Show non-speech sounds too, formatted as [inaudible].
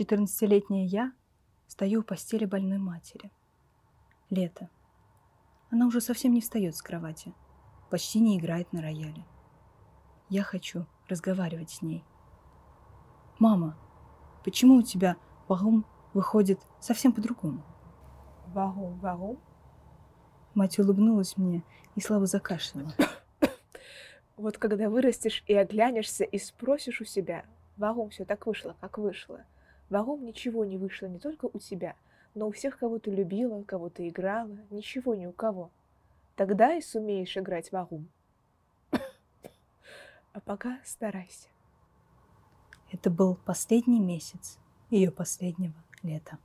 14-летняя я стою у постели больной матери. Лето. Она уже совсем не встает с кровати, почти не играет на рояле. Я хочу разговаривать с ней. Мама, почему у тебя вагум выходит совсем по-другому? Вагум, вагум? Мать улыбнулась мне и слабо закашляла. [coughs] Вот когда вырастешь и оглянешься и спросишь у себя, вагум все так вышло, как вышло. Вагум ничего не вышло не только у тебя, но у всех, кого ты любила, кого ты играла, ничего ни у кого. Тогда и сумеешь играть вагум. [coughs] А пока старайся. Это был последний месяц ее последнего лета.